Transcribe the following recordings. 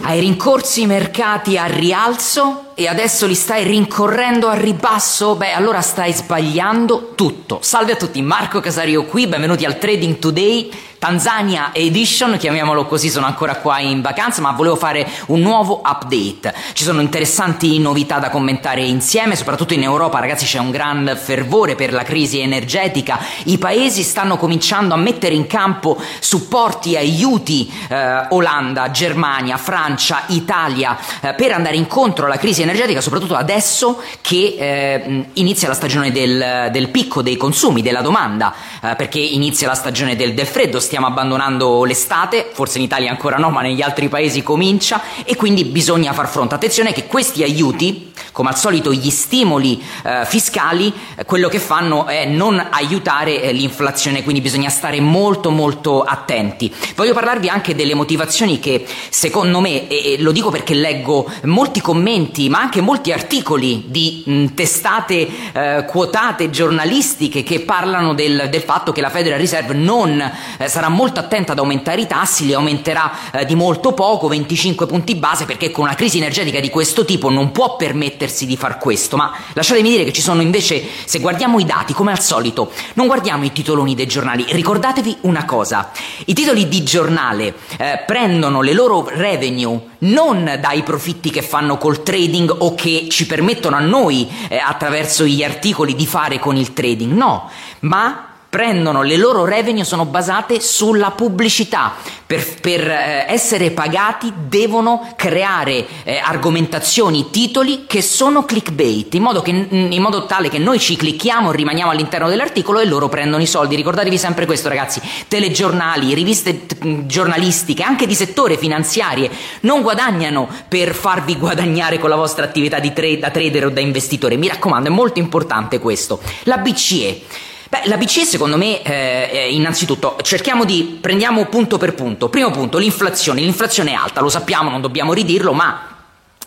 Hai rincorsi i mercati a rialzo e adesso li stai rincorrendo a ribasso? Beh, allora stai sbagliando tutto. Salve a tutti, Marco Casario qui, benvenuti al Trading Today. Tanzania Edition, chiamiamolo così, sono ancora qua in vacanza, ma volevo fare un nuovo update. Ci sono interessanti novità da commentare insieme, soprattutto in Europa, ragazzi, c'è un gran fervore per la crisi energetica. I paesi stanno cominciando a mettere in campo supporti, aiuti, eh, Olanda, Germania, Francia, Italia, eh, per andare incontro alla crisi energetica, soprattutto adesso che eh, inizia la stagione del, del, picco dei consumi, della domanda, eh, perché inizia la stagione del, del freddo stiamo abbandonando l'estate, forse in Italia ancora no, ma negli altri paesi comincia e quindi bisogna far fronte. Attenzione che questi aiuti, come al solito gli stimoli eh, fiscali, eh, quello che fanno è non aiutare eh, l'inflazione, quindi bisogna stare molto molto attenti. Voglio parlarvi anche delle motivazioni che secondo me, e, e lo dico perché leggo molti commenti, ma anche molti articoli di mh, testate eh, quotate giornalistiche che parlano del, del, fatto che la Federal Reserve non eh, sarà sarà molto attenta ad aumentare i tassi, li aumenterà eh, di molto poco, 25 punti base, perché con una crisi energetica di questo tipo non può permettersi di far questo. Ma lasciatemi dire che ci sono invece, se guardiamo i dati, come al solito, non guardiamo i titoloni dei giornali, ricordatevi una cosa, i titoli di giornale eh, prendono le loro revenue non dai profitti che fanno col trading o che ci permettono a noi eh, attraverso gli articoli di fare con il trading, no, ma prendono le loro revenue sono basate sulla pubblicità. Per, per eh, essere pagati devono creare eh, argomentazioni, titoli che sono clickbait, in modo, che, in modo, tale che noi ci clicchiamo, rimaniamo all'interno dell'articolo e loro prendono i soldi. Ricordatevi sempre questo, ragazzi: telegiornali, riviste t- giornalistiche, anche di settore finanziarie, non guadagnano per farvi guadagnare con la vostra attività tra- da trader o da investitore. Mi raccomando, è molto importante questo. La BCE Beh, la BCE secondo me, eh, eh, innanzitutto, cerchiamo di, prendiamo punto per punto. Primo punto, l'inflazione. L'inflazione è alta, lo sappiamo, non dobbiamo ridirlo, ma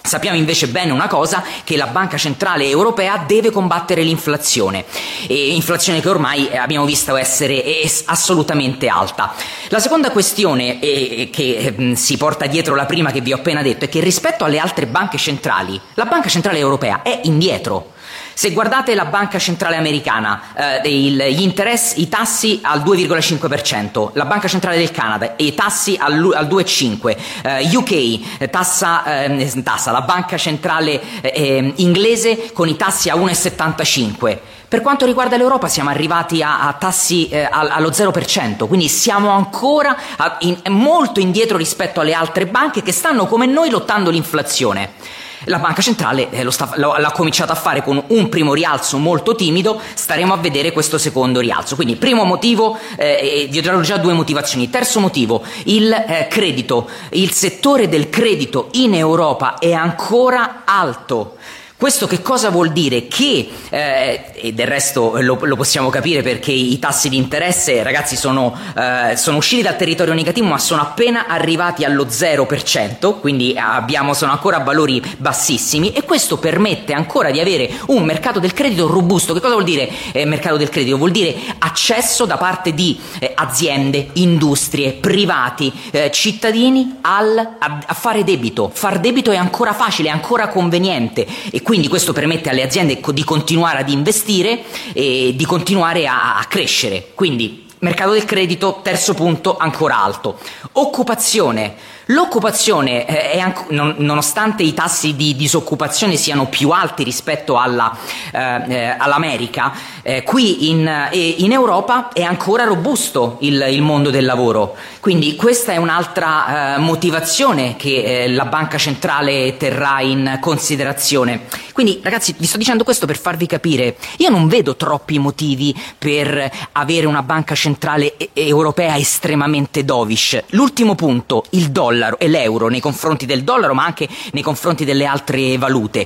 Sappiamo invece bene una cosa, che la Banca Centrale Europea deve combattere l'inflazione, e inflazione che ormai eh, abbiamo visto essere assolutamente alta. La seconda questione eh, che eh, si porta dietro la prima che vi ho appena detto è che rispetto alle altre banche centrali, la Banca Centrale Europea è indietro. Se guardate la banca centrale americana, eh, gli interessi, i tassi al 2,5%, la banca centrale del Canada, i tassi al, al 2,5%, eh, UK eh, tassa, eh, tassa, la banca centrale eh, eh, inglese con i tassi a 1,75%. Per quanto riguarda l'Europa siamo arrivati a, a tassi eh, allo 0%, quindi siamo ancora a, in, molto indietro rispetto alle altre banche che stanno come noi lottando l'inflazione. La banca centrale eh, sta, lo, l'ha cominciato a fare con un primo rialzo molto timido, staremo a vedere questo secondo rialzo. Quindi primo motivo, eh, vi ho già due motivazioni. Terzo motivo, il eh, credito. Il settore del credito in Europa è ancora alto. Questo che cosa vuol dire? Che, eh, e del resto lo, lo, possiamo capire perché i tassi di interesse, ragazzi, sono, eh, sono, usciti dal territorio negativo ma sono appena arrivati allo 0%, quindi abbiamo, sono ancora valori bassissimi e questo permette ancora di avere un mercato del credito robusto. Che cosa vuol dire eh, mercato del credito? Vuol dire accesso da parte di eh, aziende, industrie, privati, eh, cittadini al, a, a, fare debito. Far debito è ancora facile, è ancora conveniente e quindi questo permette alle aziende di continuare ad investire e di continuare a, a crescere. Quindi mercato del credito, terzo punto, ancora alto. Occupazione. L'occupazione, eh, anco, non, nonostante i tassi di disoccupazione siano più alti rispetto alla, eh, eh all'America, eh, qui in, eh, in, Europa è ancora robusto il, il, mondo del lavoro. Quindi questa è un'altra eh, motivazione che la Banca Centrale terrà in considerazione. Quindi ragazzi vi sto dicendo questo per farvi capire, io non vedo troppi motivi per avere una Banca Centrale Europea estremamente dovish. L'ultimo punto, il dollaro dollaro e l'euro nei confronti del dollaro ma anche nei confronti delle altre valute.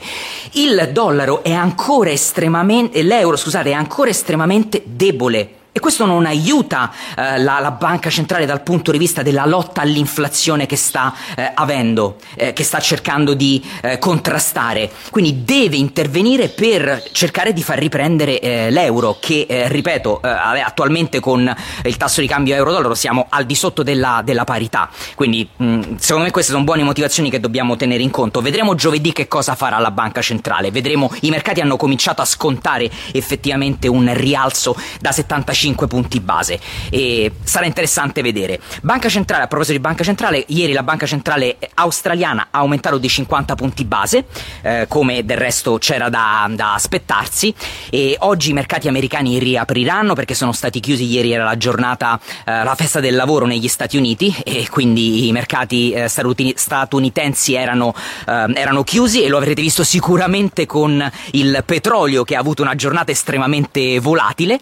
Il dollaro è ancora estremamente, l'euro scusate, è ancora estremamente debole E questo non aiuta eh, la, la, banca centrale dal punto di vista della lotta all'inflazione che sta eh, avendo, eh, che sta cercando di eh, contrastare. Quindi deve intervenire per cercare di far riprendere eh, l'euro, che ripeto, attualmente con il tasso di cambio euro-dollaro siamo al di sotto della, della parità. Quindi mh, secondo me queste sono buone motivazioni che dobbiamo tenere in conto. Vedremo giovedì che cosa farà la banca centrale. Vedremo, i mercati hanno cominciato a scontare effettivamente un rialzo da 75 punti base e sarà interessante vedere. Banca centrale, a proposito di banca centrale, ieri la banca centrale australiana ha aumentato di 50 punti base, eh, come del resto c'era da, da, aspettarsi e oggi i mercati americani riapriranno perché sono stati chiusi ieri era la giornata eh, la festa del lavoro negli Stati Uniti e quindi i mercati eh, statunitensi erano, eh, erano chiusi e lo avrete visto sicuramente con il petrolio che ha avuto una giornata estremamente volatile.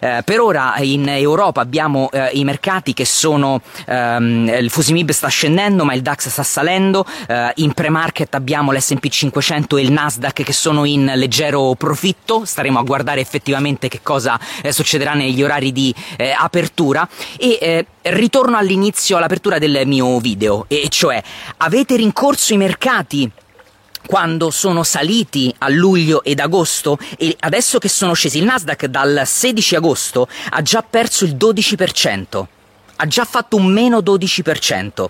Eh, per ora in Europa abbiamo eh, i mercati che sono ehm, il Fusimib sta scendendo ma il DAX sta salendo, eh, in pre-market abbiamo l'S&P 500 e il Nasdaq che sono in leggero profitto, staremo a guardare effettivamente che cosa eh, succederà negli orari di eh, apertura. E eh, ritorno all'inizio all'apertura del mio video e cioè avete rincorso i mercati quando sono saliti a luglio ed agosto e adesso che sono scesi il Nasdaq dal 16 agosto ha già perso il 12%, ha già fatto un meno 12%.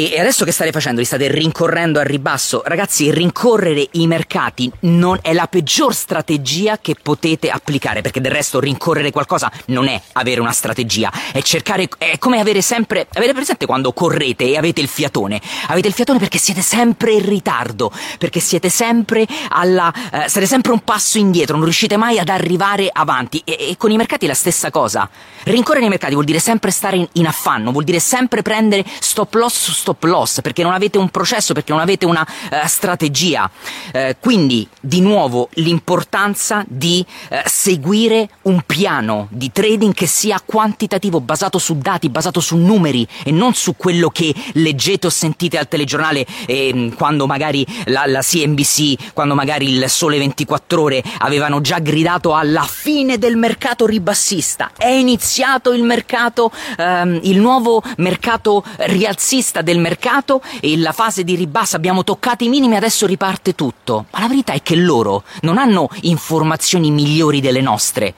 E adesso che state facendo? Li state rincorrendo al ribasso? Ragazzi, rincorrere i mercati non è la peggior strategia che potete applicare, perché del resto rincorrere qualcosa non è avere una strategia, è cercare, è come avere sempre, avete presente quando correte e avete il fiatone? Avete il fiatone perché siete sempre in ritardo, perché siete sempre alla, eh, siete sempre un passo indietro, non riuscite mai ad arrivare avanti e, e con i mercati è la stessa cosa. Rincorrere i mercati vuol dire sempre stare in, in affanno, vuol dire sempre prendere stop loss su stop stop loss, perché non avete un processo, perché non avete una uh, strategia. Uh, quindi, di nuovo, l'importanza di uh, seguire un piano di trading che sia quantitativo, basato su dati, basato su numeri e non su quello che leggete o sentite al telegiornale eh, quando magari la, la CNBC, quando magari il Sole 24 Ore avevano già gridato alla fine del mercato ribassista. È iniziato il mercato, ehm, il nuovo mercato rialzista del mercato e la fase di ribasso abbiamo toccato i minimi, adesso riparte tutto. Ma la verità è che loro non hanno informazioni migliori delle nostre.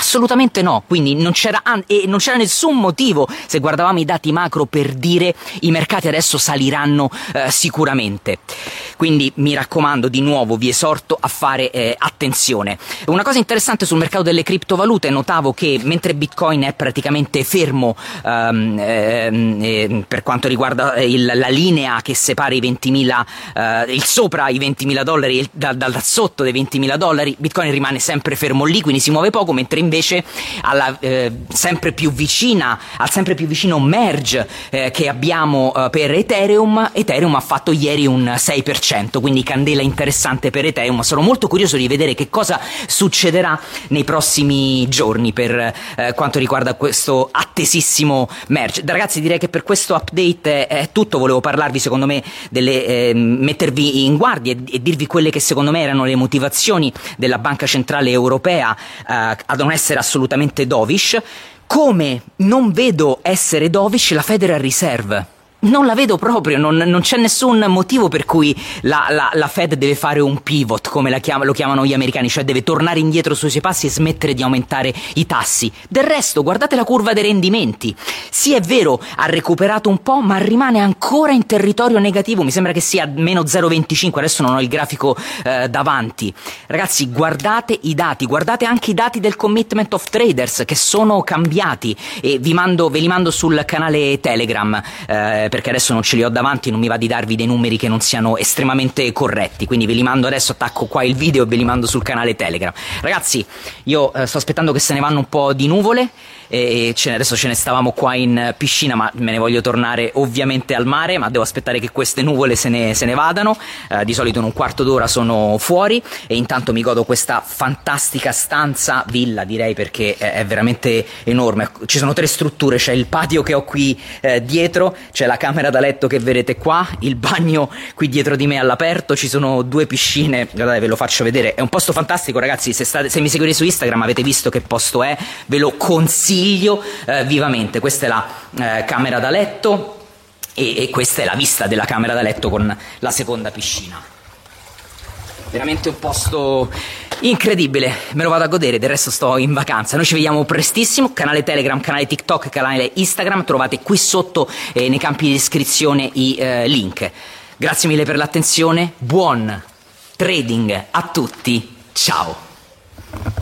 Assolutamente no, quindi non c'era, e non c'era nessun motivo se guardavamo i dati macro per dire i mercati adesso saliranno eh, sicuramente. Quindi mi raccomando di nuovo, vi esorto a fare eh, attenzione. Una cosa interessante sul mercato delle criptovalute, notavo che mentre Bitcoin è praticamente fermo ehm, ehm, per quanto riguarda eh, il, la linea che separa i 20.000, eh, il sopra i 20.000 dollari e da, da, sotto dei 20.000 dollari, Bitcoin rimane sempre fermo lì, quindi si muove poco, mentre invece alla eh, sempre più vicina, al sempre più vicino merge eh, che abbiamo eh, per Ethereum, Ethereum ha fatto ieri un 6%, quindi candela interessante per Ethereum. Sono molto curioso di vedere che cosa succederà nei prossimi giorni per eh, quanto riguarda questo attesissimo merge. Ragazzi, direi che per questo update è tutto. Volevo parlarvi, secondo me, delle eh, mettervi in guardia e, e, dirvi quelle che secondo me erano le motivazioni della Banca Centrale Europea eh, ad non essere assolutamente dovish, come non vedo essere dovish la Federal Reserve. Non la vedo proprio, non, non c'è nessun motivo per cui la, la, la Fed deve fare un pivot, come chiama, lo chiamano gli americani, cioè deve tornare indietro sui suoi passi e smettere di aumentare i tassi. Del resto, guardate la curva dei rendimenti. Sì, è vero, ha recuperato un po', ma rimane ancora in territorio negativo. Mi sembra che sia meno 0,25, adesso non ho il grafico eh, davanti. Ragazzi, guardate i dati, guardate anche i dati del Commitment of Traders che sono cambiati e mando, ve li mando sul canale Telegram. Eh, perché adesso non ce li ho davanti, non mi va di darvi dei numeri che non siano estremamente corretti, quindi ve li mando adesso, attacco qua il video e ve li mando sul canale Telegram. Ragazzi, io eh, sto aspettando che se ne vanno un po' di nuvole e ce ne, adesso ce ne stavamo qua in piscina ma me ne voglio tornare ovviamente al mare ma devo aspettare che queste nuvole se ne, se ne vadano. Eh, di solito in un quarto d'ora sono fuori e intanto mi godo questa fantastica stanza villa direi perché è, veramente enorme. Ci sono tre strutture c'è il patio che ho qui eh, dietro c'è la camera da letto che vedete qua il bagno qui dietro di me all'aperto ci sono due piscine. Guardate ve lo faccio vedere. È un posto fantastico ragazzi. Se, state, se mi seguite su Instagram avete visto che posto è ve lo consiglio eh, vivamente questa è la eh, camera da letto e, e questa è la vista della camera da letto con la seconda piscina. Veramente un posto incredibile, me lo vado a godere, del resto sto in vacanza. Noi ci vediamo prestissimo, canale Telegram, canale TikTok, canale Instagram, trovate qui sotto eh, nei campi di descrizione i eh, link. Grazie mille per l'attenzione, buon trading a tutti, ciao!